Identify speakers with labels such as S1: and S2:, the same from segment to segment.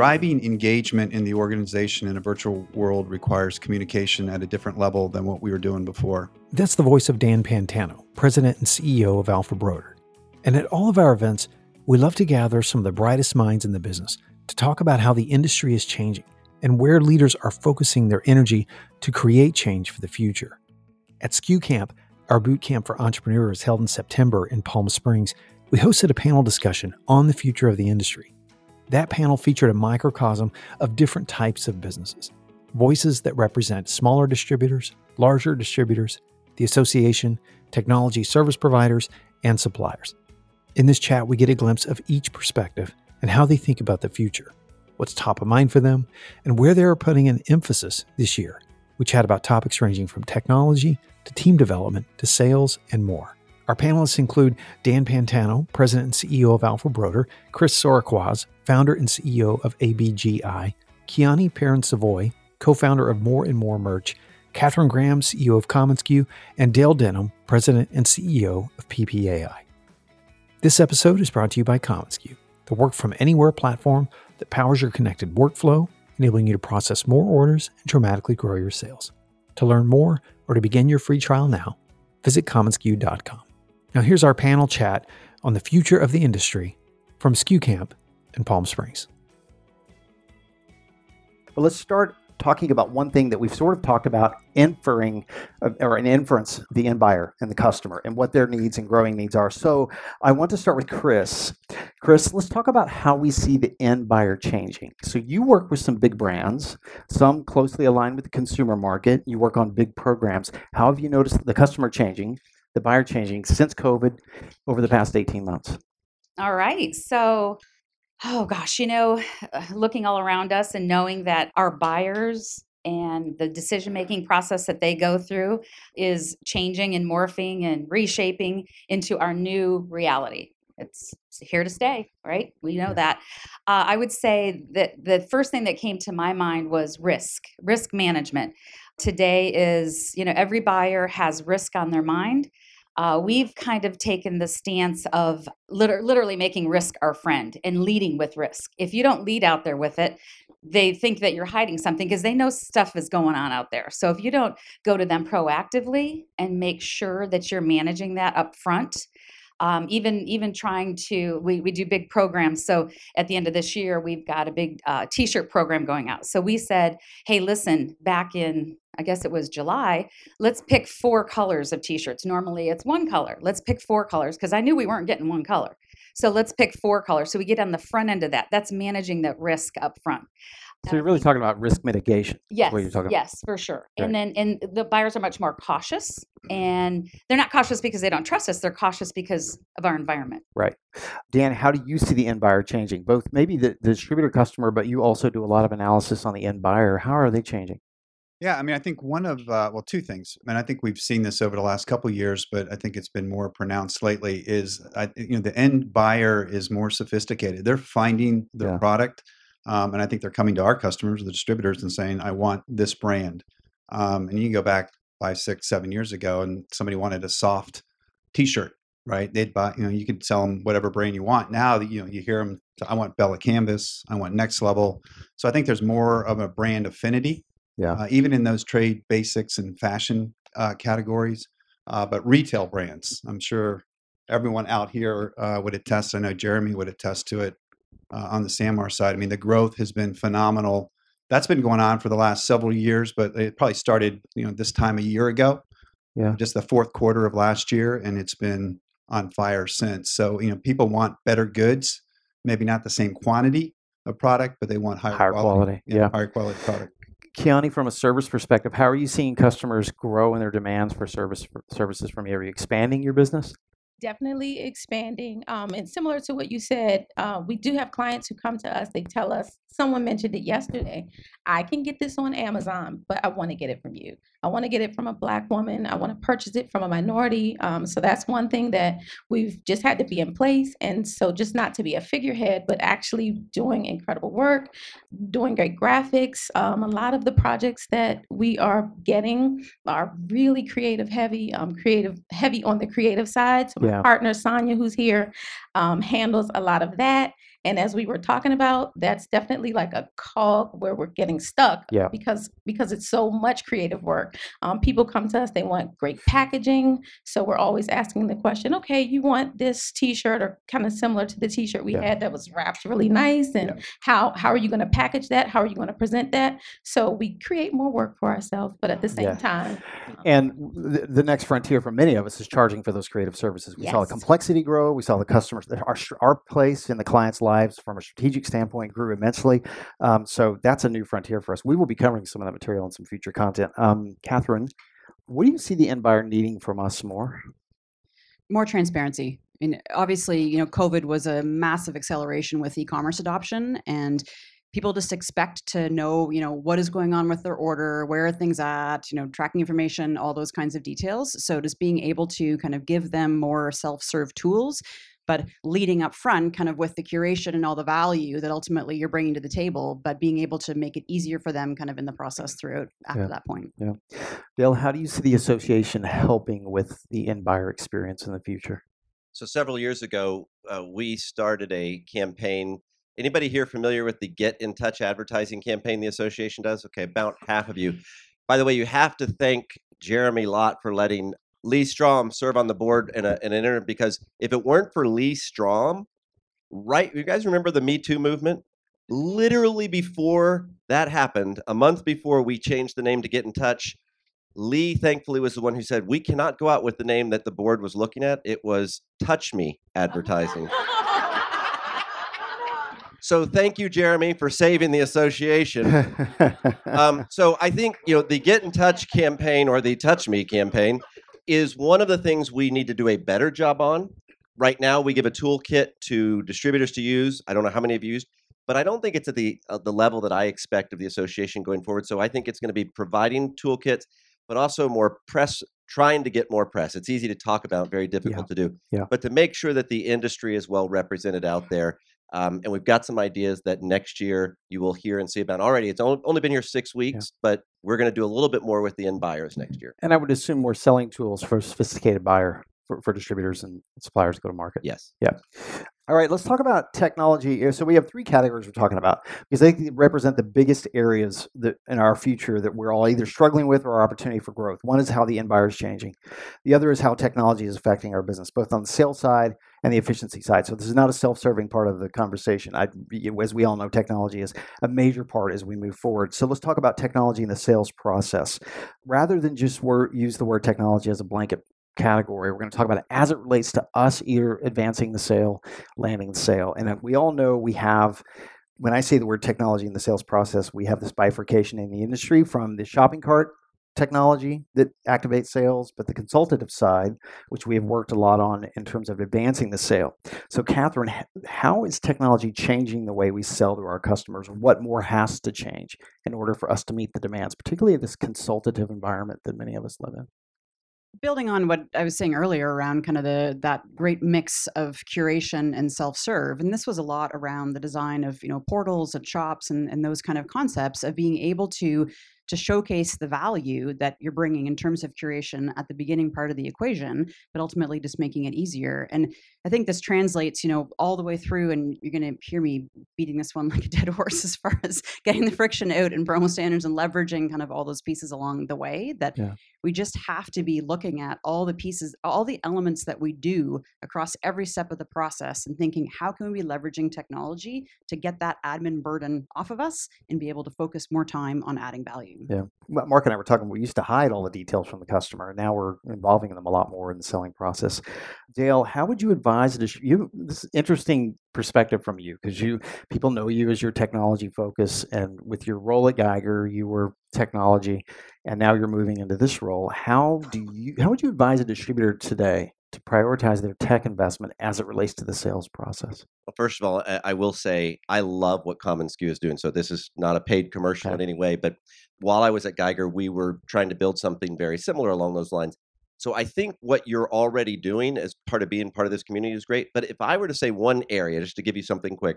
S1: Driving engagement in the organization in a virtual world requires communication at a different level than what we were doing before.
S2: That's the voice of Dan Pantano, President and CEO of Alpha Broder. And at all of our events, we love to gather some of the brightest minds in the business to talk about how the industry is changing and where leaders are focusing their energy to create change for the future. At SKU Camp, our boot camp for entrepreneurs held in September in Palm Springs, we hosted a panel discussion on the future of the industry. That panel featured a microcosm of different types of businesses voices that represent smaller distributors, larger distributors, the association, technology service providers, and suppliers. In this chat, we get a glimpse of each perspective and how they think about the future, what's top of mind for them, and where they are putting an emphasis this year. We chat about topics ranging from technology to team development to sales and more. Our panelists include Dan Pantano, President and CEO of Alpha Broder, Chris Soraquaz, founder and CEO of ABGI, Kiani Perrin Savoy, co founder of More and More Merch, Catherine Graham, CEO of commonsku, and Dale Denham, President and CEO of PPAI. This episode is brought to you by commonsku, the work from anywhere platform that powers your connected workflow, enabling you to process more orders and dramatically grow your sales. To learn more or to begin your free trial now, visit commonsku.com. Now, here's our panel chat on the future of the industry from SKU Camp in Palm Springs.
S3: Well, let's start talking about one thing that we've sort of talked about inferring uh, or an inference the end buyer and the customer and what their needs and growing needs are. So I want to start with Chris. Chris, let's talk about how we see the end buyer changing. So you work with some big brands, some closely aligned with the consumer market. You work on big programs. How have you noticed the customer changing? The buyer changing since COVID over the past 18 months?
S4: All right. So, oh gosh, you know, looking all around us and knowing that our buyers and the decision making process that they go through is changing and morphing and reshaping into our new reality. It's here to stay, right? We know that. Uh, I would say that the first thing that came to my mind was risk, risk management today is you know every buyer has risk on their mind uh, we've kind of taken the stance of liter- literally making risk our friend and leading with risk. If you don't lead out there with it they think that you're hiding something because they know stuff is going on out there. So if you don't go to them proactively and make sure that you're managing that up front um, even even trying to we, we do big programs. So at the end of this year we've got a big uh, t-shirt program going out. So we said hey listen back in i guess it was july let's pick four colors of t-shirts. Normally it's one color. Let's pick four colors because i knew we weren't getting one color. So let's pick four colors. So we get on the front end of that. That's managing the risk up front
S3: so you're really talking about risk mitigation.
S4: Yes. What you're talking yes, about. for sure. Right. And then and the buyers are much more cautious and they're not cautious because they don't trust us. They're cautious because of our environment.
S3: Right. Dan, how do you see the end buyer changing? Both maybe the, the distributor customer, but you also do a lot of analysis on the end buyer. How are they changing?
S1: Yeah, I mean, I think one of uh, well, two things, I and I think we've seen this over the last couple years, but I think it's been more pronounced lately. Is I, you know the end buyer is more sophisticated. They're finding the yeah. product um, and I think they're coming to our customers, the distributors, and saying, I want this brand. Um, and you can go back five, six, seven years ago, and somebody wanted a soft t shirt, right? They'd buy, you know, you could sell them whatever brand you want. Now that, you know, you hear them, I want Bella Canvas, I want Next Level. So I think there's more of a brand affinity, yeah. Uh, even in those trade basics and fashion uh, categories. Uh, but retail brands, I'm sure everyone out here uh, would attest. I know Jeremy would attest to it uh, on the SanMar side. I mean, the growth has been phenomenal. That's been going on for the last several years, but it probably started, you know, this time a year ago. Yeah. Just the fourth quarter of last year, and it's been on fire since. So, you know, people want better goods, maybe not the same quantity of product, but they want higher,
S3: higher quality. quality.
S1: Yeah, yeah, higher quality product.
S3: Kiani, from a service perspective, how are you seeing customers grow in their demands for service for services from you? Are you expanding your business?
S5: Definitely expanding. Um, and similar to what you said, uh, we do have clients who come to us. They tell us someone mentioned it yesterday. I can get this on Amazon, but I want to get it from you. I want to get it from a black woman. I want to purchase it from a minority. Um, so that's one thing that we've just had to be in place. And so just not to be a figurehead, but actually doing incredible work, doing great graphics. Um, a lot of the projects that we are getting are really creative heavy, um, creative heavy on the creative side. So my
S3: Yeah.
S5: partner Sonia, who's here, um, handles a lot of that. And as we were talking about, that's definitely like a cog where we're getting stuck
S3: Yeah.
S5: because because it's so much creative work. Um, people come to us, they want great packaging, so we're always asking the question, okay, you want this T-shirt or kind of similar to the T-shirt we
S3: Yeah.
S5: had that was wrapped really nice, and how how are you going to package that? How are you going to present that? So we create more work for ourselves, but at the same
S3: Yeah.
S5: time, um,
S3: And the, the next frontier for many of us is charging for those creative services. We saw the complexity grow. We saw the customers, our, our place in the client's lives from a strategic standpoint grew immensely. Um, so that's a new frontier for us. We will be covering some of that material in some future content. Um, Catherine, what do you see the end buyer needing from us more?
S6: more transparency. And obviously, you know, COVID was a massive acceleration with e-commerce adoption and people just expect to know, you know, what is going on with their order, where are things at, you know, tracking information, all those kinds of details. So just being able to kind of give them more self-serve tools but leading up front kind of with the curation and all the value that ultimately you're bringing to the table but being able to make it easier for them kind of in the process throughout after
S3: Yeah.
S6: that point Yeah.
S3: Dale, how do you see the association helping with the end buyer experience in the future?
S7: So several years ago, uh, we started a campaign. Anybody here familiar with the Get in Touch advertising campaign the association does? Okay, about half of you. By the way, you have to thank Jeremy Lott for letting Lee Strom serve on the board in, a, in an interim because if it weren't for Lee Strom, right? You guys remember the Me Too movement? Literally before that happened, a month before we changed the name to Get in Touch, Lee thankfully was the one who said we cannot go out with the name that the board was looking at. It was Touch Me Advertising. so thank you, Jeremy, for saving the association. Um, so I think you know the Get in Touch campaign or the Touch Me campaign is one of the things we need to do a better job on. Right now, we give a toolkit to distributors to use. I don't know how many have used, but I don't think it's at the uh, the level that I expect of the association going forward. So I think it's going to be providing toolkits, but also more press, trying to get more press. It's easy to talk about, very difficult to do.
S3: Yeah.
S7: But to make sure that the industry is well represented out there. Um, and we've got some ideas that next year you will hear and see about already. It's only been here six weeks, but we're going to do a little bit more with the end buyers next year.
S3: and I would assume more selling tools for a sophisticated buyer for, for distributors and suppliers to go to market.
S7: Yes.
S3: Yeah. All right, let's talk about technology. So we have three categories we're talking about because they represent the biggest areas that in our future that we're all either struggling with or opportunity for growth. One is how the end buyer is changing. The other is how technology is affecting our business, both on the sales side and the efficiency side. So this is not a self-serving part of the conversation. I, as we all know, technology is a major part as we move forward. So let's talk about technology in the sales process, rather than just use the word technology as a blanket category. We're going to talk about it as it relates to us either advancing the sale, landing the sale. And we all know we have, when I say the word technology in the sales process, we have this bifurcation in the industry from the shopping cart technology that activates sales, but the consultative side, which we have worked a lot on in terms of advancing the sale. So, Catherine, how is technology changing the way we sell to our customers? What more has to change in order for us to meet the demands, particularly this consultative environment that many of us live in?
S6: Building on what I was saying earlier around kind of the that great mix of curation and self-serve, and this was a lot around the design of you know portals and shops and, and those kind of concepts of being able to to showcase the value that you're bringing in terms of curation at the beginning part of the equation, but ultimately just making it easier. And I think this translates, you know, all the way through, and you're going to hear me beating this one like a dead horse as far as getting the friction out and promo standards and leveraging kind of all those pieces along the way that
S3: Yeah.
S6: we just have to be looking at all the pieces all the elements that we do across every step of the process and thinking how can we be leveraging technology to get that admin burden off of us and be able to focus more time on adding value
S3: Yeah. Mark and I were talking, we used to hide all the details from the customer, and now we're involving them a lot more in the selling process. Dale, how would you advise this? You, this is interesting perspective from you because you people know you as your technology focus, and with your role at Geiger, you were technology, and now you're moving into this role. How do you? How would you advise a distributor today to prioritize their tech investment as it relates to the sales process?
S7: Well, first of all, I, will say I love what Common commonsku is doing. So this is not a paid commercial okay. in any way, but while I was at Geiger, we were trying to build something very similar along those lines. So I think what you're already doing as part of being part of this community is great. But if I were to say one area, just to give you something quick,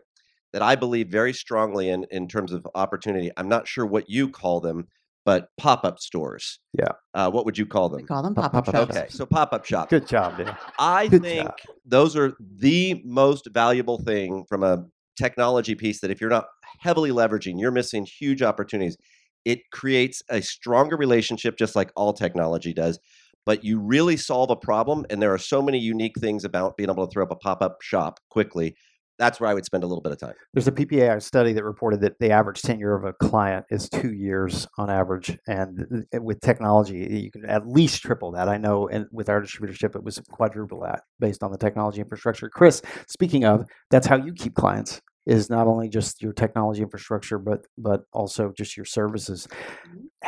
S7: that I believe very strongly in in terms of opportunity, I'm not sure what you call them, but pop-up stores.
S3: Yeah.
S7: Uh, what would you call them? We
S6: call them pop-up, pop-up shops.
S7: Okay, so pop-up shop.
S3: Good job, Dan.
S7: I
S3: Good
S7: think
S3: job.
S7: those are the most valuable thing from a technology piece that if you're not heavily leveraging, you're missing huge opportunities. It creates a stronger relationship, just like all technology does. But you really solve a problem, and there are so many unique things about being able to throw up a pop-up shop quickly that's where I would spend a little bit of time.
S3: There's a PPAI study that reported that the average tenure of a client is two years on average, and eh, with technology, eh, you can at least triple that. I know, and with our distributorship, it was quadruple that based on the technology infrastructure. Chris, speaking of, that's how you keep clients is not only just your technology infrastructure, but but also just your services.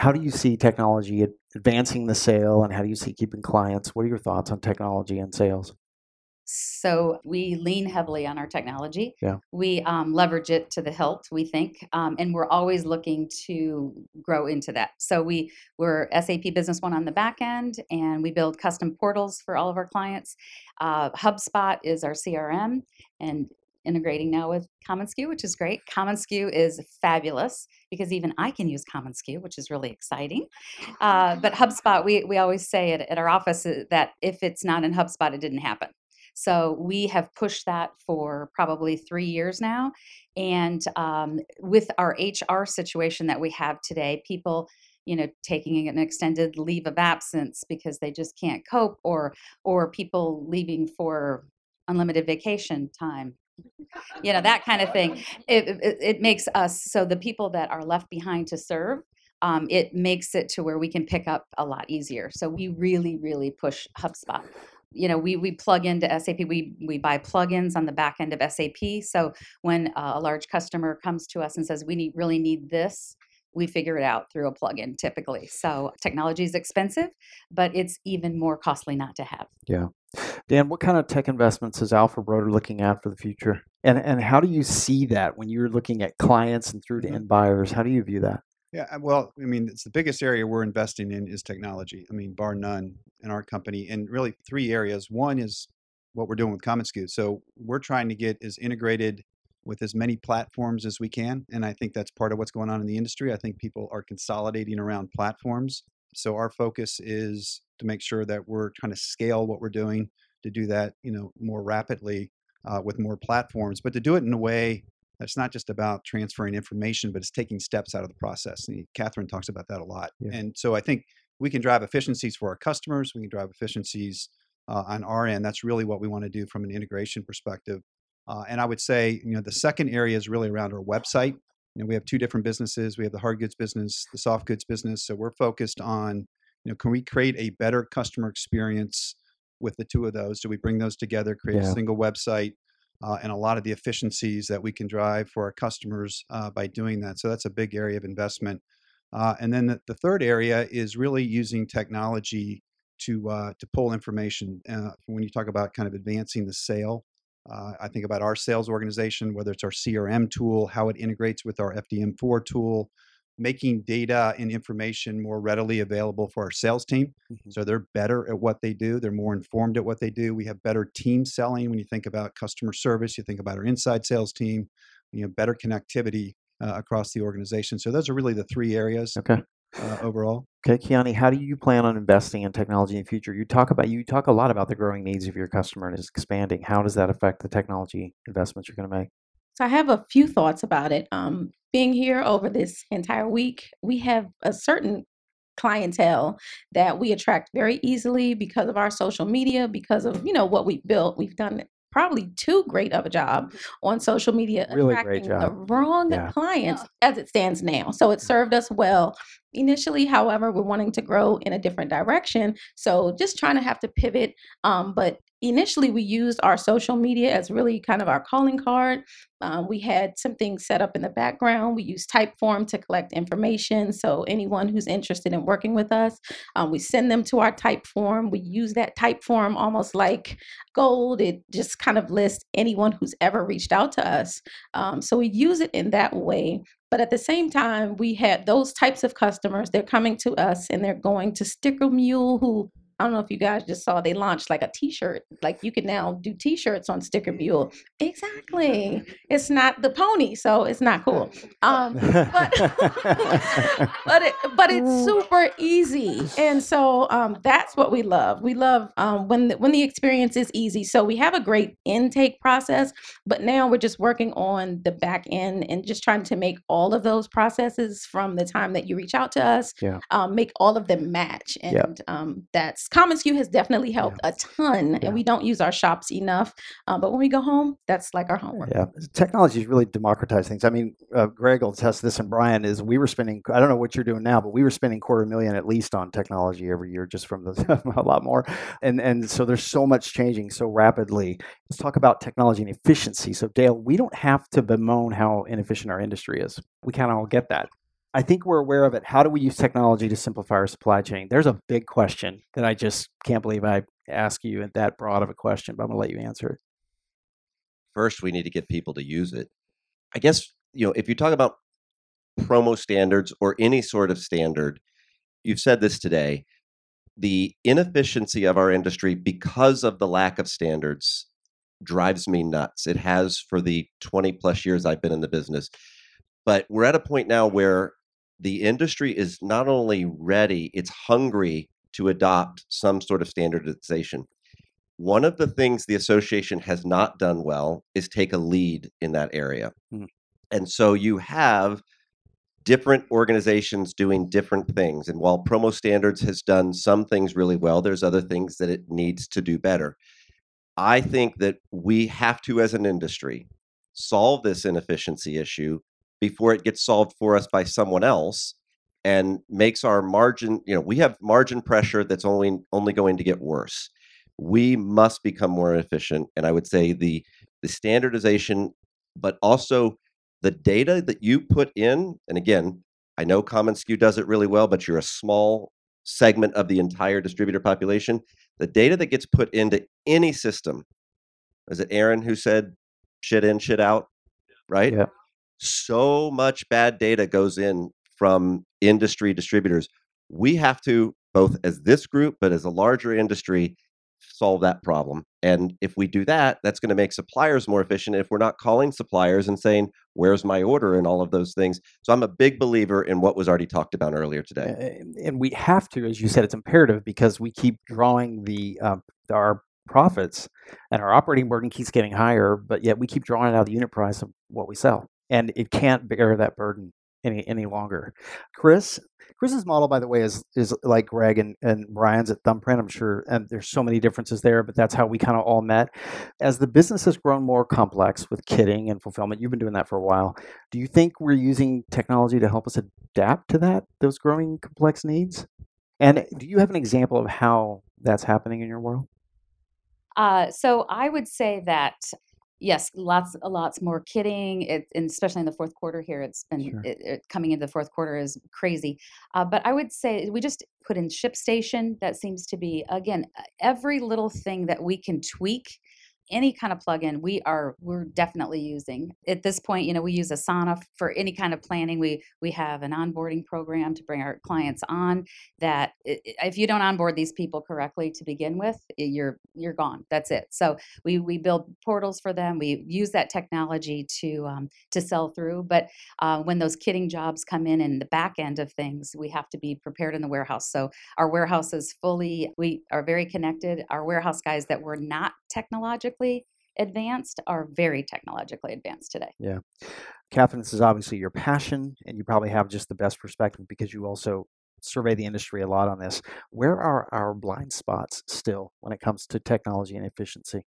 S3: How do you see technology advancing the sale, and how do you see keeping clients? What are your thoughts on technology and sales?
S4: So we lean heavily on our technology.
S3: Yeah.
S4: We um, leverage it to the hilt, we think, um, and we're always looking to grow into that. So we we're SAP Business One on the back end, and we build custom portals for all of our clients. Uh, HubSpot is our CRM, and integrating now with commonsku, which is great. commonsku is fabulous because even I can use commonsku, which is really exciting. Uh, but HubSpot, we we always say at, at our office that if it's not in HubSpot, it didn't happen. So we have pushed that for probably three years now. And um, with our HR situation that we have today, people you know taking an extended leave of absence because they just can't cope or or people leaving for unlimited vacation time you know that kind of thing. It, it, it, makes us so the people that are left behind to serve um, it makes it to where we can pick up a lot easier. So we really really push hubspot. You know we we plug into sap we we buy plugins on the back end of sap so when uh, a large customer comes to us and says we need really need this we figure it out through a plugin typically so technology is expensive but it's even more costly not to have
S3: yeah dan what kind of tech investments is alpha broder looking at for the future and and how do you see that when you're looking at clients and through to mm-hmm. end buyers how do you view that
S1: yeah, uh, well, I mean, it's the biggest area we're investing in is technology. I mean, bar none in our company, and really three areas. One is what we're doing with Common commonsku. So we're trying to get as integrated with as many platforms as we can, and I think that's part of what's going on in the industry. I think people are consolidating around platforms. So our focus is to make sure that we're trying to scale what we're doing to do that, you know, more rapidly uh, with more platforms, but to do it in a way that's not just about transferring information, but it's taking steps out of the process. And Catherine talks about that a lot. Yeah. And so I think we can drive efficiencies for our customers. We can drive efficiencies uh, on our end. That's really what we want to do from an integration perspective. Uh, and I would say, you know, the second area is really around our website. You know, we have two different businesses. We have the hard goods business, the soft goods business. So we're focused on, you know, can we create a better customer experience with the two of those? Do we bring those together, create yeah. a single website? uh, and a lot of the efficiencies that we can drive for our customers uh, by doing that. So that's a big area of investment. Uh, and then the, the, third area is really using technology to uh, to pull information. Uh, when you talk about kind of advancing the sale, uh, I think about our sales organization, whether it's our CRM tool, how it integrates with our FDM4 tool, making data and information more readily available for our sales team. Mm-hmm. So they're better at what they do. They're more informed at what they do. We have better team selling. When you think about customer service, you think about our inside sales team. You know, better connectivity uh, across the organization. So those are really the three areas.
S3: Okay.
S1: Uh, overall.
S3: Okay, Kiani, how do you plan on investing in technology in the future? You talk about you talk a lot about the growing needs of your customer and is expanding. How does that affect the technology investments you're going to make?
S5: So I have a few thoughts about it. Um, being here over this entire week, we have a certain clientele that we attract very easily because of our social media, because of you know what we've built. We've done probably too great of a job on social media
S3: really
S5: attracting
S3: the
S5: wrong yeah. clients as it stands now. So it served us well initially. However, we're wanting to grow in a different direction. So just trying to have to pivot. Um, but initially we used our social media as really kind of our calling card. Um, we had something set up in the background. We use Typeform to collect information. So anyone who's interested in working with us, um, we send them to our Typeform. We use that Typeform almost like gold. It just kind of lists anyone who's ever reached out to us. Um, so we use it in that way. But at the same time, we had those types of customers. They're coming to us and they're going to Sticker Mule, who I don't know if you guys just saw they launched like a t-shirt. Like you can now do t-shirts on Sticker Mule. Exactly. It's not the pony, so it's not cool. Um, but but it, but it's super easy. And so um, that's what we love. We love um, when the, when the experience is easy. So we have a great intake process, but now we're just working on the back end and just trying to make all of those processes from the time that you reach out to us,
S3: Yeah.
S5: um, make all of them match. And
S3: Yeah.
S5: um, that's commonsku has definitely helped a ton,
S3: Yeah.
S5: and we don't use our shops enough. Um, but when we go home, that's like our homework.
S3: Yeah, technology has really democratized things. I mean, uh, Greg will test this, and Brian is. We were spending. I don't know what you're doing now, but we were spending quarter million at least on technology every year, just from the a lot more. And and so there's so much changing so rapidly. Let's talk about technology and efficiency. So Dale, we don't have to bemoan how inefficient our industry is. We kind of all get that. I think we're aware of it. How do we use technology to simplify our supply chain? There's a big question that I just can't believe I ask you that broad of a question, but I'm gonna let you answer it.
S7: first we need to get people to use it. I guess, you know, if you talk about promo standards or any sort of standard, you've said this today, the inefficiency of our industry because of the lack of standards drives me nuts. It has for the 20 plus years I've been in the business. But we're at a point now where the industry is not only ready, it's hungry to adopt some sort of standardization. One of the things the association has not done well is take a lead in that area.
S3: Mm.
S7: And so you have different organizations doing different things. And while Promo Standards has done some things really well, there's other things that it needs to do better. I think that we have to, as an industry, solve this inefficiency issue before it gets solved for us by someone else and makes our margin, you know, we have margin pressure that's only only going to get worse. We must become more efficient. And I would say the the standardization, but also the data that you put in, and again, I know commonsku does it really well, but you're a small segment of the entire distributor population. The data that gets put into any system, is it Aaron who said shit in, shit out? Right?
S3: Yeah.
S7: So much bad data goes in from industry distributors. We have to, both as this group, but as a larger industry, solve that problem. And if we do that, that's going to make suppliers more efficient. If we're not calling suppliers and saying, where's my order and all of those things. So I'm a big believer in what was already talked about earlier today.
S3: and we have to, as you said, it's imperative because we keep drawing the um, our profits, and our operating burden keeps getting higher, but yet we keep drawing out the unit price of what we sell, and it can't bear that burden any any longer. Chris, Chris's model, by the way, is is like Greg and, and Brian's at Thumbprint. I'm sure, and there's so many differences there, but that's how we kind of all met. As the business has grown more complex with kitting and fulfillment, you've been doing that for a while. Do you think we're using technology to help us adapt to that those growing complex needs? And do you have an example of how that's happening in your world?
S4: Uh, so I would say that yes, lots, a lots more kitting, it, and especially in the fourth quarter here, it's been
S3: Sure.
S4: it, it, coming into the fourth quarter is crazy. Uh, but I would say we just put in ShipStation. That seems to be again every little thing that we can tweak. Any kind of plugin we are we're definitely using at this point. You know, we use Asana for any kind of planning. We we have an onboarding program to bring our clients on. That if you don't onboard these people correctly to begin with, you're you're gone. That's it. So we we build portals for them. We use that technology to um, to sell through. But uh, when those kitting jobs come in in the back end of things, we have to be prepared in the warehouse. So our warehouse is fully. We are very connected. Our warehouse guys that were not technologically advanced are very technologically advanced today. Yeah.
S3: Catherine, this is obviously your passion, and you probably have just the best perspective because you also survey the industry a lot on this. Where are our blind spots still when it comes to technology and efficiency?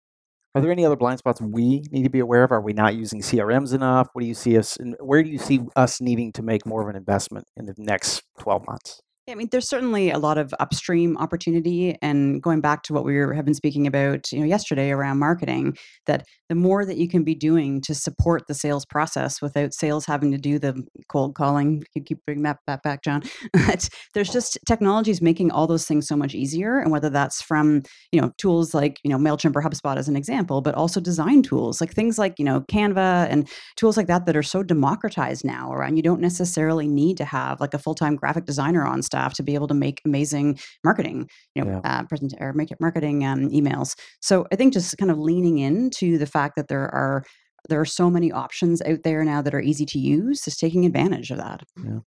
S3: Are there any other blind spots we need to be aware of? Are we not using CRMs enough? What do you see us? and Where do you see us needing to make more of an investment in the next twelve months?
S6: I mean, there's certainly a lot of upstream opportunity, and going back to what we were, have been speaking about, you know, yesterday around marketing, that the more that you can be doing to support the sales process without sales having to do the cold calling, you keep bringing that, that back, John. there's just technologies making all those things so much easier, and whether that's from you know tools like you know Mailchimp or HubSpot as an example, but also design tools like things like you know Canva and tools like that that are so democratized now. Around you don't necessarily need to have like a full time graphic designer on staff to be able to make amazing marketing, you know, yeah. uh, present or make it marketing um, emails. So I think just kind of leaning into the fact that there are there are so many options out there now that are easy to use, just taking advantage of that.
S3: Yeah.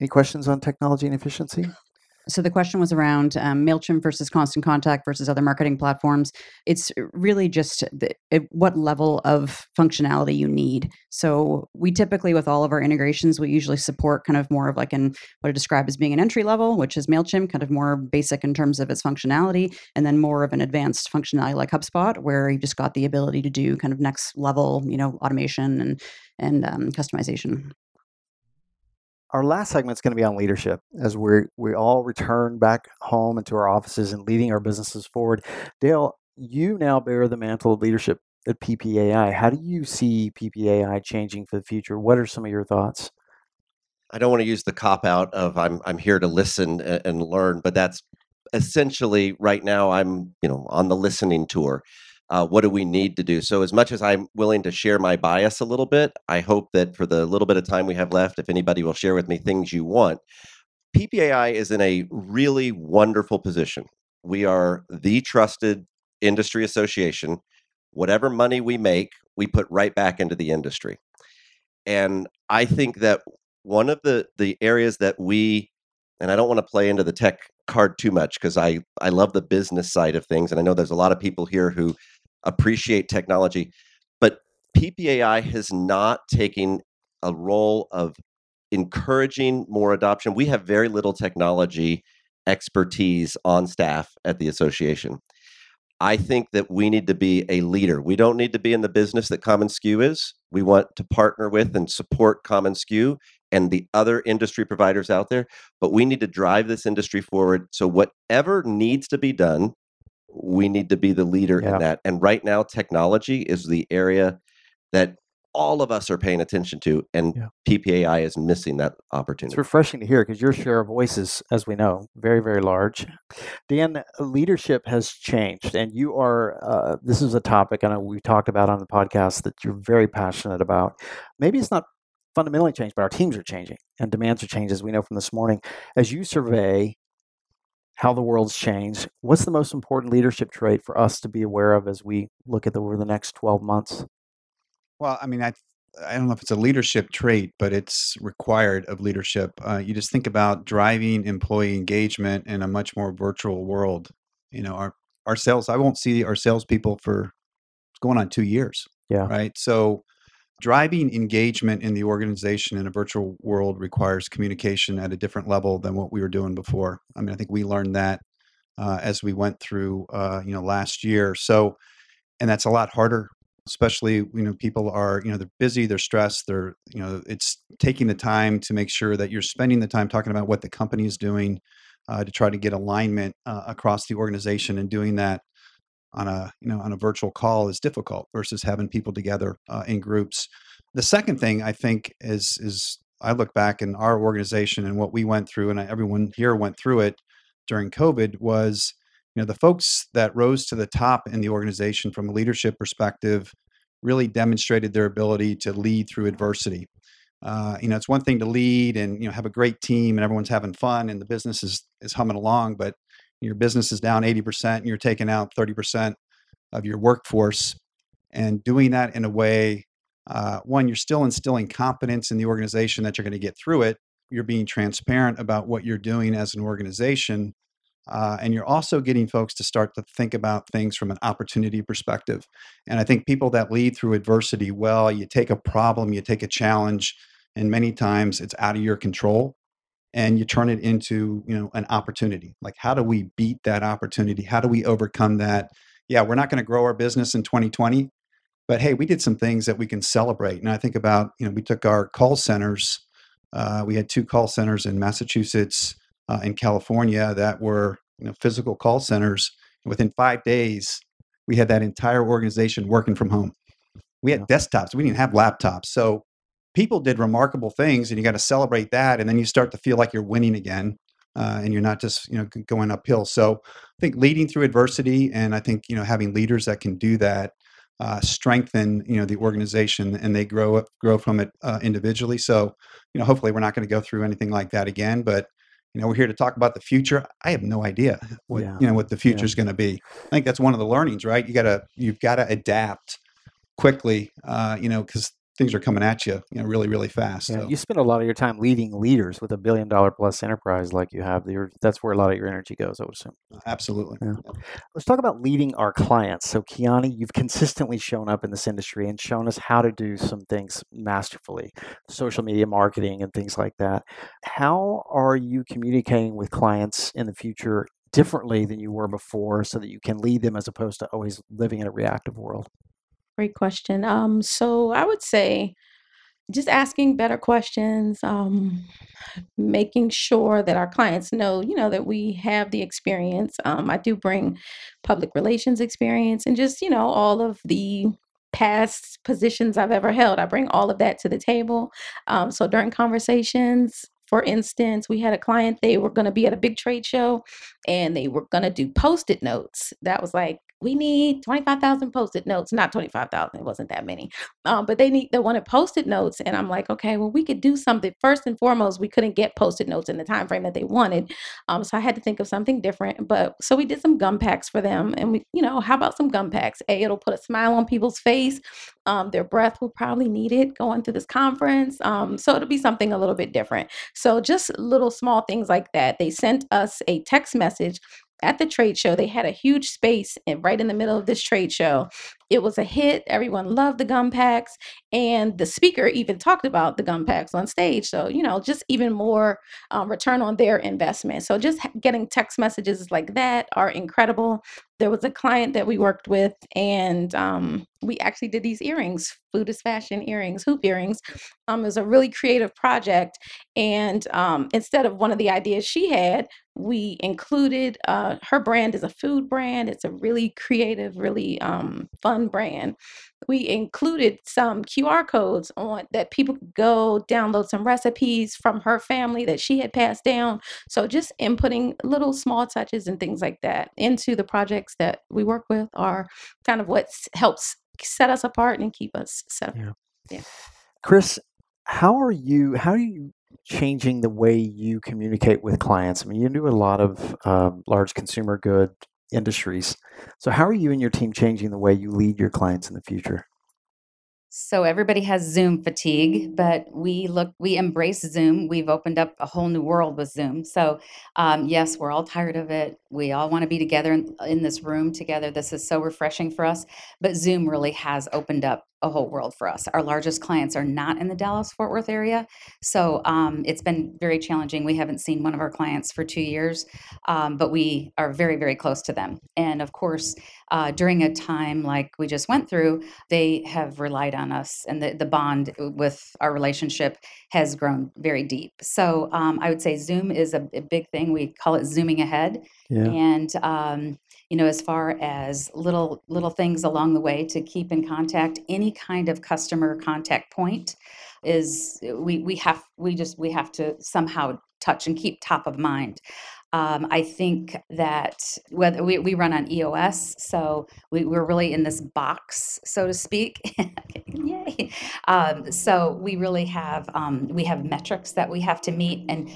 S3: Any questions on technology and efficiency?
S6: So the question was around um, Mailchimp versus Constant Contact versus other marketing platforms. It's really just the, it, what level of functionality you need. So we typically, with all of our integrations, we usually support kind of more of like an what I describe as being an entry level, which is Mailchimp, kind of more basic in terms of its functionality, and then more of an advanced functionality like HubSpot, where you just got the ability to do kind of next level, you know, automation and and um, customization
S3: our last segment is going to be on leadership as we we all return back home into our offices and leading our businesses forward. Dale, you now bear the mantle of leadership at PPAI. How do you see PPAI changing for the future? What are some of your thoughts?
S7: I don't want to use the cop out of I'm I'm here to listen and, and learn, but that's essentially right now I'm you know on the listening tour uh, what do we need to do? So, as much as I'm willing to share my bias a little bit, I hope that for the little bit of time we have left, if anybody will share with me things you want, PPAI is in a really wonderful position. We are the trusted industry association. Whatever money we make, we put right back into the industry. And I think that one of the the areas that we and I don't want to play into the tech card too much because I I love the business side of things and I know there's a lot of people here who appreciate technology. But PPAI has not taken a role of encouraging more adoption. We have very little technology expertise on staff at the association. I think that we need to be a leader. We don't need to be in the business that commonsku is. We want to partner with and support commonsku and the other industry providers out there, but we need to drive this industry forward. So, whatever needs to be done we need to be the leader yeah. in that. And right now, technology is the area that all of us are paying attention to, and yeah. PPAI is missing that opportunity.
S3: It's refreshing to hear because your share of voices, as we know, very, very large. Dan, leadership has changed, and you are. Uh, this is a topic I know we talked about on the podcast that you're very passionate about. Maybe it's not fundamentally changed, but our teams are changing and demands are changing, as we know from this morning. As you survey how the world's changed. What's the most important leadership trait for us to be aware of as we look at the, over the next 12 months?
S1: Well, I mean, I I don't know if it's a leadership trait, but it's required of leadership. Uh, you just think about driving employee engagement in a much more virtual world. You know, our our sales. I won't see our salespeople for it's going on two years.
S3: Yeah.
S1: Right. So driving engagement in the organization in a virtual world requires communication at a different level than what we were doing before. I mean, I think we learned that uh, as we went through, uh, you know, last year. So, and that's a lot harder, especially you know, people are you know they're busy, they're stressed, they're you know, it's taking the time to make sure that you're spending the time talking about what the company is doing. Uh, to try to get alignment uh, across the organization and doing that on a you know on a virtual call is difficult versus having people together uh, in groups. The second thing I think is is I look back in our organization and what we went through, and everyone here went through it during COVID was you know the folks that rose to the top in the organization from a leadership perspective really demonstrated their ability to lead through adversity. Uh, you know, it's one thing to lead and you know have a great team and everyone's having fun and the business is is humming along, but your business is down 80% and you're taking out 30% of your workforce and doing that in a way uh, one you're still instilling confidence in the organization that you're going to get through it. You're being transparent about what you're doing as an organization uh, and you're also getting folks to start to think about things from an opportunity perspective. And i think people that lead through adversity well you take a problem you take a challenge and many times it's out of your control and you turn it into you know an opportunity like how do we beat that opportunity how do we overcome that yeah we're not going to grow our business in 2020 but hey we did some things that we can celebrate and i think about you know we took our call centers uh, we had two call centers in massachusetts uh, in California that were you know, physical call centers. Within five days, we had that entire organization working from home. We had desktops. We didn't have laptops. So people did remarkable things, and you got to celebrate that. And then you start to feel like you're winning again, uh, and you're not just you know going uphill. So I think leading through adversity, and I think you know having leaders that can do that uh, strengthen you know the organization and they grow up grow from it uh, individually so you know hopefully we're not going to go through anything like that again but you know we're here to talk about the future i have no idea what yeah. you know what the future is yeah. going to be i think that's one of the learnings right you gotta you've got to adapt quickly uh, you know because things are coming at you, you know, really, really fast.
S3: Yeah, so. You spend a lot of your time leading leaders with a billion dollar plus enterprise like you have. that's where a lot of your energy goes, I would assume.
S1: Uh, absolutely. Yeah.
S3: Let's talk about leading our clients. So, Kiani, you've consistently shown up in this industry and shown us how to do some things masterfully, social media marketing and things like that. How are you communicating with clients in the future differently than you were before so that you can lead them as opposed to always living in a reactive world?
S5: Great question. Um, so I would say just asking better questions, um, making sure that our clients know, you know, that we have the experience. Um, I do bring public relations experience and just, you know, all of the past positions I've ever held. I bring all of that to the table. Um, so during conversations, for instance, we had a client, they were going to be at a big trade show and they were going to do post it notes. That was like we need 25,000 post-it notes, not 25,000, it wasn't that many. Um, but they need, they wanted post-it notes. And I'm like, okay, well, we could do something. First and foremost, we couldn't get post-it notes in the time frame that they wanted. Um, so I had to think of something different. But so we did some gum packs for them. And we, you know, how about some gum packs? A, it'll put a smile on people's face. Um, their breath will probably need it going through this conference. Um, so it'll be something a little bit different. So just little small things like that. They sent us a text message at the trade show. They had a huge space and right in the middle of this trade show. It was a hit. Everyone loved the gum packs. And the speaker even talked about the gum packs on stage. So, you know, just even more um, return on their investment. So, just getting text messages like that are incredible. There was a client that we worked with, and um, we actually did these earrings, Food is Fashion earrings, hoop earrings. Um, it was a really creative project. And um, instead of one of the ideas she had, we included uh, her brand is a food brand. It's a really creative, really um, fun brand. We included some QR codes on that people could go download some recipes from her family that she had passed down. So just inputting little small touches and things like that into the projects that we work with are kind of what helps set us apart and keep us set up. Yeah.
S3: yeah. Chris, how are you? How are you changing the way you communicate with clients? I mean, you do a lot of um, large consumer good industries. So, how are you and your team changing the way you lead your clients in the future?
S4: So everybody has Zoom fatigue, but we look, we embrace Zoom. We've opened up a whole new world with Zoom. So um, yes, we're all tired of it. We all want to be together in, in this room together. This is so refreshing for us. But Zoom really has opened up a whole world for us. Our largest clients are not in the Dallas Fort Worth area. So um, it's been very challenging. We haven't seen one of our clients for two years, um, but we are very, very close to them. And of course, uh, during a time like we just went through, they have relied on us, and the, the bond with our relationship has grown very deep. So um, I would say Zoom is a, a, big thing. We call it zooming ahead. Yeah. And um, you know, as far as little little things along the way to keep in contact, any kind of customer contact point is we we have we just we have to somehow touch and keep top of mind. Um, I think that whether we, we run on EOS, so we, we're really in this box, so to speak. Yay! Um, so we really have um, we have metrics that we have to meet, and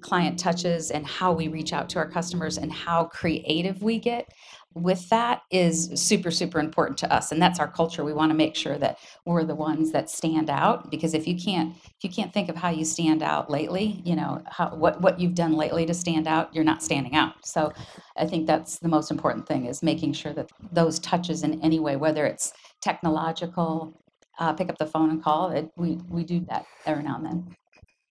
S4: client touches, and how we reach out to our customers, and how creative we get with that is super super important to us and that's our culture. We want to make sure that we're the ones that stand out because if you can't if you can't think of how you stand out lately you know how what what you've done lately to stand out you're not standing out. So i think that's the most important thing is making sure that those touches in any way whether it's technological uh, pick up the phone and call it we we do that every now and then.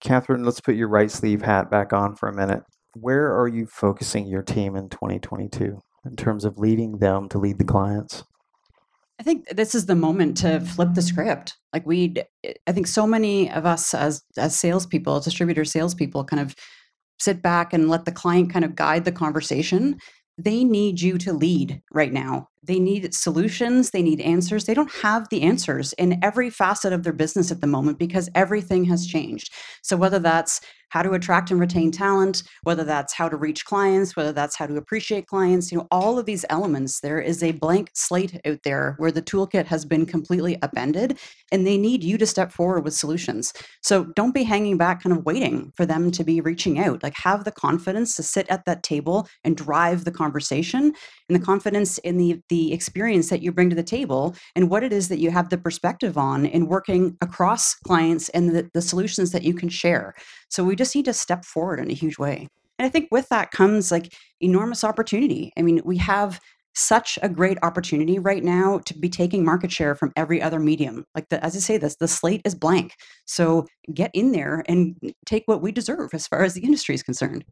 S3: Catherine let's put your Rightsleeve hat back on for a minute. Where are you focusing your team in 2022 in terms of leading them to lead the clients?
S6: I think this is the moment to flip the script. Like we, I think so many of us as as salespeople, distributor salespeople, kind of sit back and let the client kind of guide the conversation they need you to lead right now. They need solutions, they need answers. They don't have the answers in every facet of their business at the moment because everything has changed. So, whether that's how to attract and retain talent, whether that's how to reach clients, whether that's how to appreciate clients, you know, all of these elements, there is a blank slate out there where the toolkit has been completely upended and they need you to step forward with solutions. So don't be hanging back, kind of waiting for them to be reaching out. Like have the confidence to sit at that table and drive the conversation and the confidence in the the experience that you bring to the table and what it is that you have the perspective on in working across clients and the, the solutions that you can share. So we just need to step forward in a huge way. And I think with that comes like enormous opportunity. I mean, we have such a great opportunity right now to be taking market share from every other medium. Like the, as I say this, the slate is blank. So get in there and take what we deserve as far as the industry is concerned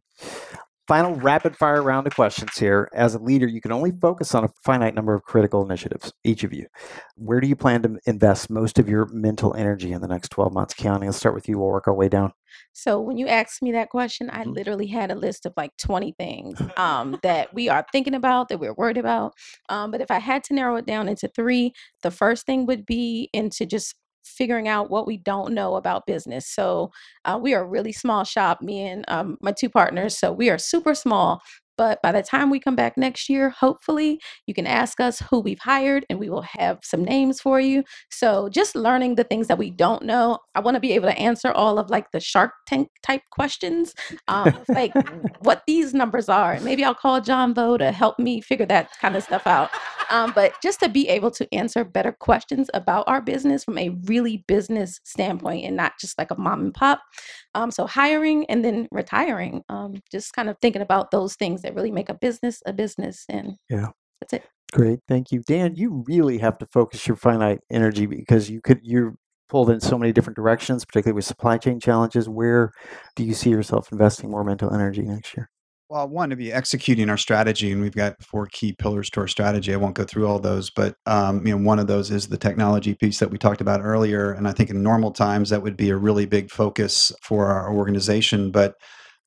S3: final rapid fire round of questions here. As a leader, you can only focus on a finite number of critical initiatives, each of you. Where do you plan to invest most of your mental energy in the next 12 months? Keani, let's start with you. We'll work our way down.
S5: So when you asked me that question, I mm-hmm. literally had a list of like 20 things um, that we are thinking about, that we're worried about. Um, but if I had to narrow it down into three, the first thing would be into just figuring out what we don't know about business. So uh, we are a really small shop, me and um, my two partners. So we are super small. But by the time we come back next year, hopefully you can ask us who we've hired and we will have some names for you. So just learning the things that we don't know. I want to be able to answer all of like the Shark Tank type questions, um, like what these numbers are. Maybe I'll call John Vo to help me figure that kind of stuff out. Um, but just to be able to answer better questions about our business from a really business standpoint and not just like a mom and pop. Um, so hiring and then retiring, um, just kind of thinking about those things really make a business a business. And yeah, that's it.
S3: Great, thank you, Dan. You really have to focus your finite energy because you could you're pulled in so many different directions, particularly with supply chain challenges. Where do you see yourself investing more mental energy next year?
S1: Well, one to be executing our strategy, and we've got four key pillars to our strategy. I won't go through all those, but um, you know, one of those is the technology piece that we talked about earlier. And I think in normal times that would be a really big focus for our organization. But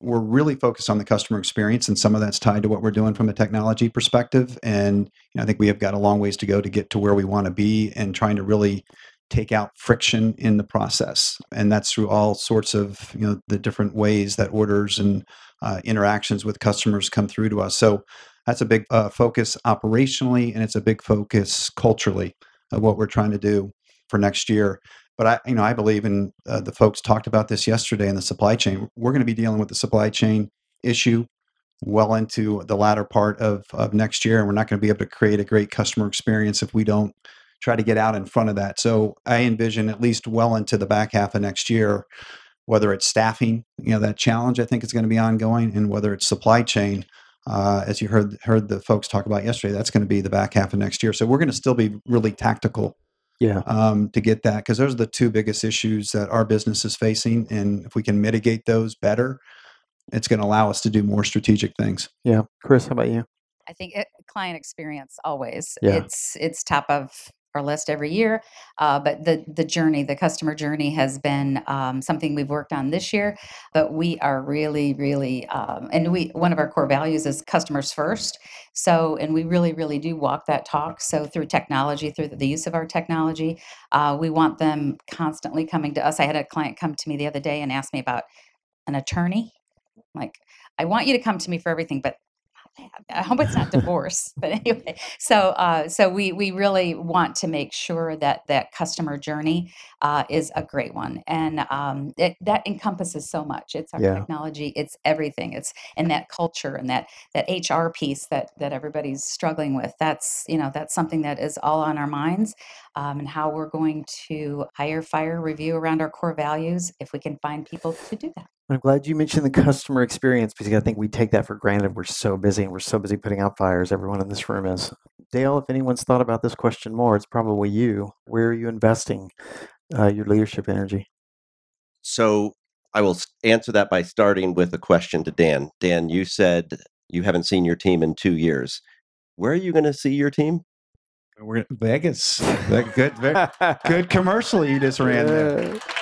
S1: we're really focused on the customer experience, and some of that's tied to what we're doing from a technology perspective. And you know, I think we have got a long ways to go to get to where we want to be, and trying to really take out friction in the process. And that's through all sorts of you know the different ways that orders and uh, interactions with customers come through to us. So that's a big uh, focus operationally and it's a big focus culturally of what we're trying to do for next year but i you know i believe in uh, the folks talked about this yesterday in the supply chain we're going to be dealing with the supply chain issue well into the latter part of, of next year and we're not going to be able to create a great customer experience if we don't try to get out in front of that. So I envision at least well into the back half of next year, whether it's staffing, you know, that challenge I think is going to be ongoing, and whether it's supply chain, uh, as you heard heard the folks talk about yesterday, that's going to be the back half of next year. So we're going to still be really tactical.
S3: Yeah.
S1: Um, to get that, because those are the two biggest issues that our business is facing, and if we can mitigate those better, it's going to allow us to do more strategic things.
S3: Yeah, Chris, how about you?
S4: I think it, client experience always. Yeah. It's it's top of our list every year. Uh, but the the journey, the customer journey, has been um, something we've worked on this year. But we are really, really, um, and we one of our core values is customers first. So, and we really, really do walk that talk. So through technology, through the use of our technology, uh, we want them constantly coming to us. I had a client come to me the other day and ask me about an attorney. Like, I want you to come to me for everything, but I hope it's not divorce, but anyway. So, uh, so we we really want to make sure that that customer journey uh, is a great one, and um, it, that encompasses so much. It's our yeah. technology, it's everything. It's and that culture and that that HR piece that that everybody's struggling with. That's you know that's something that is all on our minds, um, and how we're going to hire, fire, review around our core values if we can find people to do that.
S3: I'm glad you mentioned the customer experience because I think we take that for granted. We're so busy and we're so busy putting out fires. Everyone in this room is. Dale, if anyone's thought about this question more, it's probably you. Where are you investing uh, your leadership energy?
S7: So I will answer that by starting with a question to Dan. Dan, you said you haven't seen your team in two years. Where are you going to see your team?
S1: We're Vegas. good, very, good commercial you just ran there.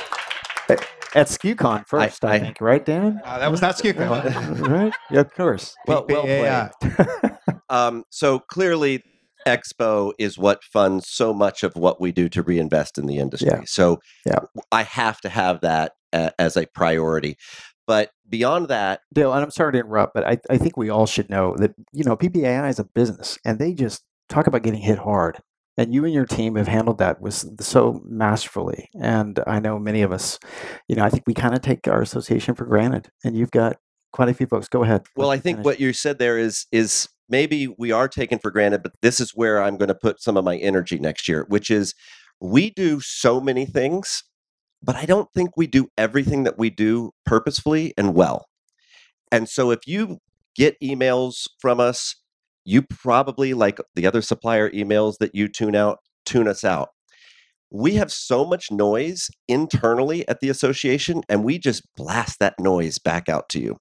S3: at SKUCon first, I, I, think, right, Dan?
S1: Uh, that was not SKUCon,
S3: right? Yeah, of course.
S7: Well, well played. um, so clearly, Expo is what funds so much of what we do to reinvest in the industry. Yeah. So yeah. I have to have that as a priority. But beyond that,
S3: Dale, and I'm sorry to interrupt, but I, I think we all should know that you know PPAI is a business, and they just talk about getting hit hard. And you and your team have handled that with so masterfully. And I know many of us, you know, I think we kind of take our association for granted. And you've got quite a few folks. Go ahead.
S7: Well, I think finish. what you said there is is maybe we are taken for granted, but this is where I'm going to put some of my energy next year, which is we do so many things, but I don't think we do everything that we do purposefully and well. And so if you get emails from us, you probably like the other supplier emails that you tune out, tune us out. We have so much noise internally at the association, and we just blast that noise back out to you.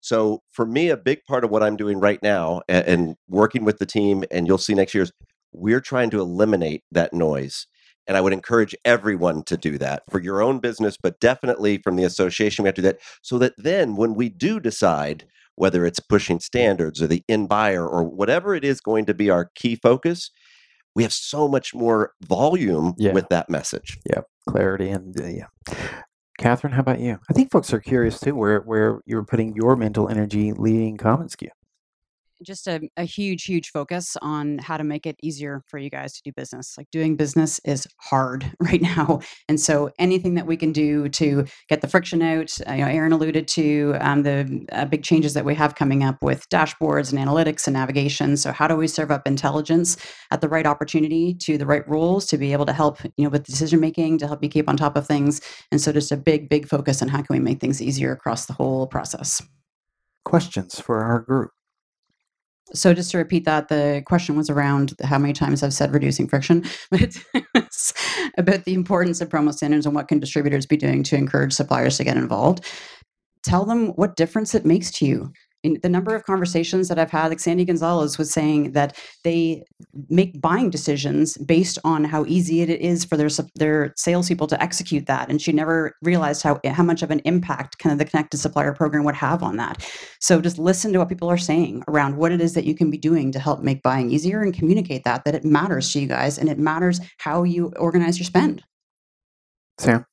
S7: So for me, a big part of what I'm doing right now and, and working with the team, and you'll see next year is we're trying to eliminate that noise. And I would encourage everyone to do that for your own business, but definitely from the association, we have to do that so that then when we do decide whether it's pushing standards or the in buyer or whatever it is going to be our key focus, we have so much more volume yeah. with that message.
S3: Yeah, clarity and uh, yeah. Catherine, how about you? I think folks are curious too where where you're putting your mental energy leading commonsku
S6: just a, a huge, huge focus on how to make it easier for you guys to do business. Like doing business is hard right now. And so anything that we can do to get the friction out, uh, you know, Aaron alluded to um, the uh, big changes that we have coming up with dashboards and analytics and navigation. So how do we serve up intelligence at the right opportunity to the right rules to be able to help, you know, with decision making, to help you keep on top of things. And so just a big, big focus on how can we make things easier across the whole process.
S3: Questions for our group?
S6: So just to repeat that, the question was around how many times I've said reducing friction, but it's about the importance of promo standards and what can distributors be doing to encourage suppliers to get involved. Tell them what difference it makes to you in the number of conversations that I've had, like Sandy Gonzalez was saying that they make buying decisions based on how easy it is for their their salespeople to execute that, and she never realized how how much of an impact kind of the connected supplier program would have on that. So just listen to what people are saying around what it is that you can be doing to help make buying easier, and communicate that that it matters to you guys, and it matters how you organize your spend.
S3: Sam,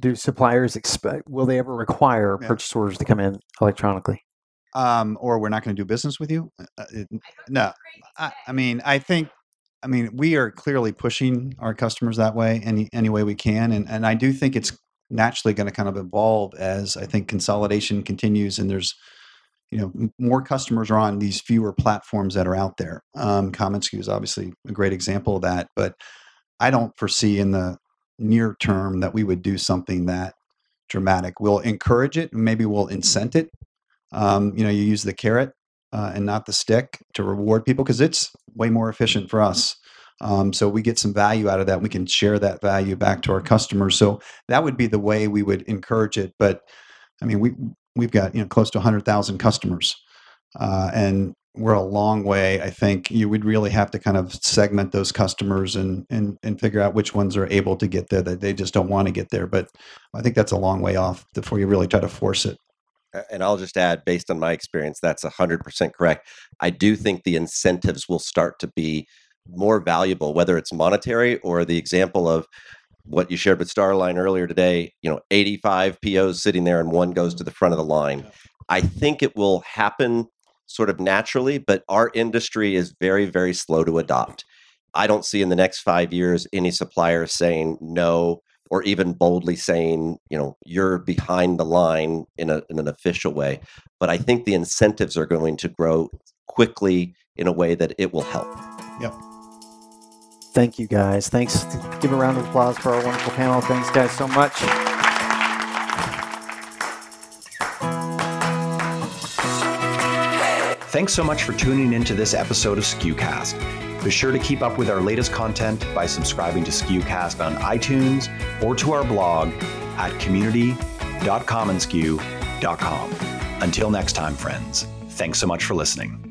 S3: do suppliers expect? Will they ever require yeah. purchase orders to come in electronically?
S1: Um, or we're not going to do business with you. Uh, it, no, I, I, mean, I think, I mean, we are clearly pushing our customers that way any any way we can, and and I do think it's naturally going to kind of evolve as I think consolidation continues, and there's you know more customers are on these fewer platforms that are out there. Um, commonsku is obviously a great example of that, but I don't foresee in the near term that we would do something that dramatic. We'll encourage it, maybe we'll incent it um, you know, you use the carrot uh, and not the stick to reward people because it's way more efficient for us. Um, so we get some value out of that. We can share that value back to our customers. So that would be the way we would encourage it. But I mean, we we've got you know close to 100,000 customers, uh, and we're a long way. I think you would really have to kind of segment those customers and and and figure out which ones are able to get there that they just don't want to get there. But I think that's a long way off before you really try to force it
S7: and I'll just add, based on my experience, that's 100% correct. I do think the incentives will start to be more valuable, whether it's monetary or the example of what you shared with Starline earlier today, you know, 85 POs sitting there and one goes to the front of the line. I think it will happen sort of naturally, but our industry is very, very slow to adopt. I don't see in the next five years any supplier saying no or even boldly saying, you know, you're behind the line in, a, in an official way. But I think the incentives are going to grow quickly in a way that it will help.
S1: Yep.
S3: Thank you guys. Thanks. Give a round of applause for our wonderful panel. Thanks, guys, so much.
S8: Thanks so much for tuning into this episode of SKUcast. Be sure to keep up with our latest content by subscribing to SKUcast on iTunes or to our blog at community.commonsku.com. Until next time, friends, thanks so much for listening.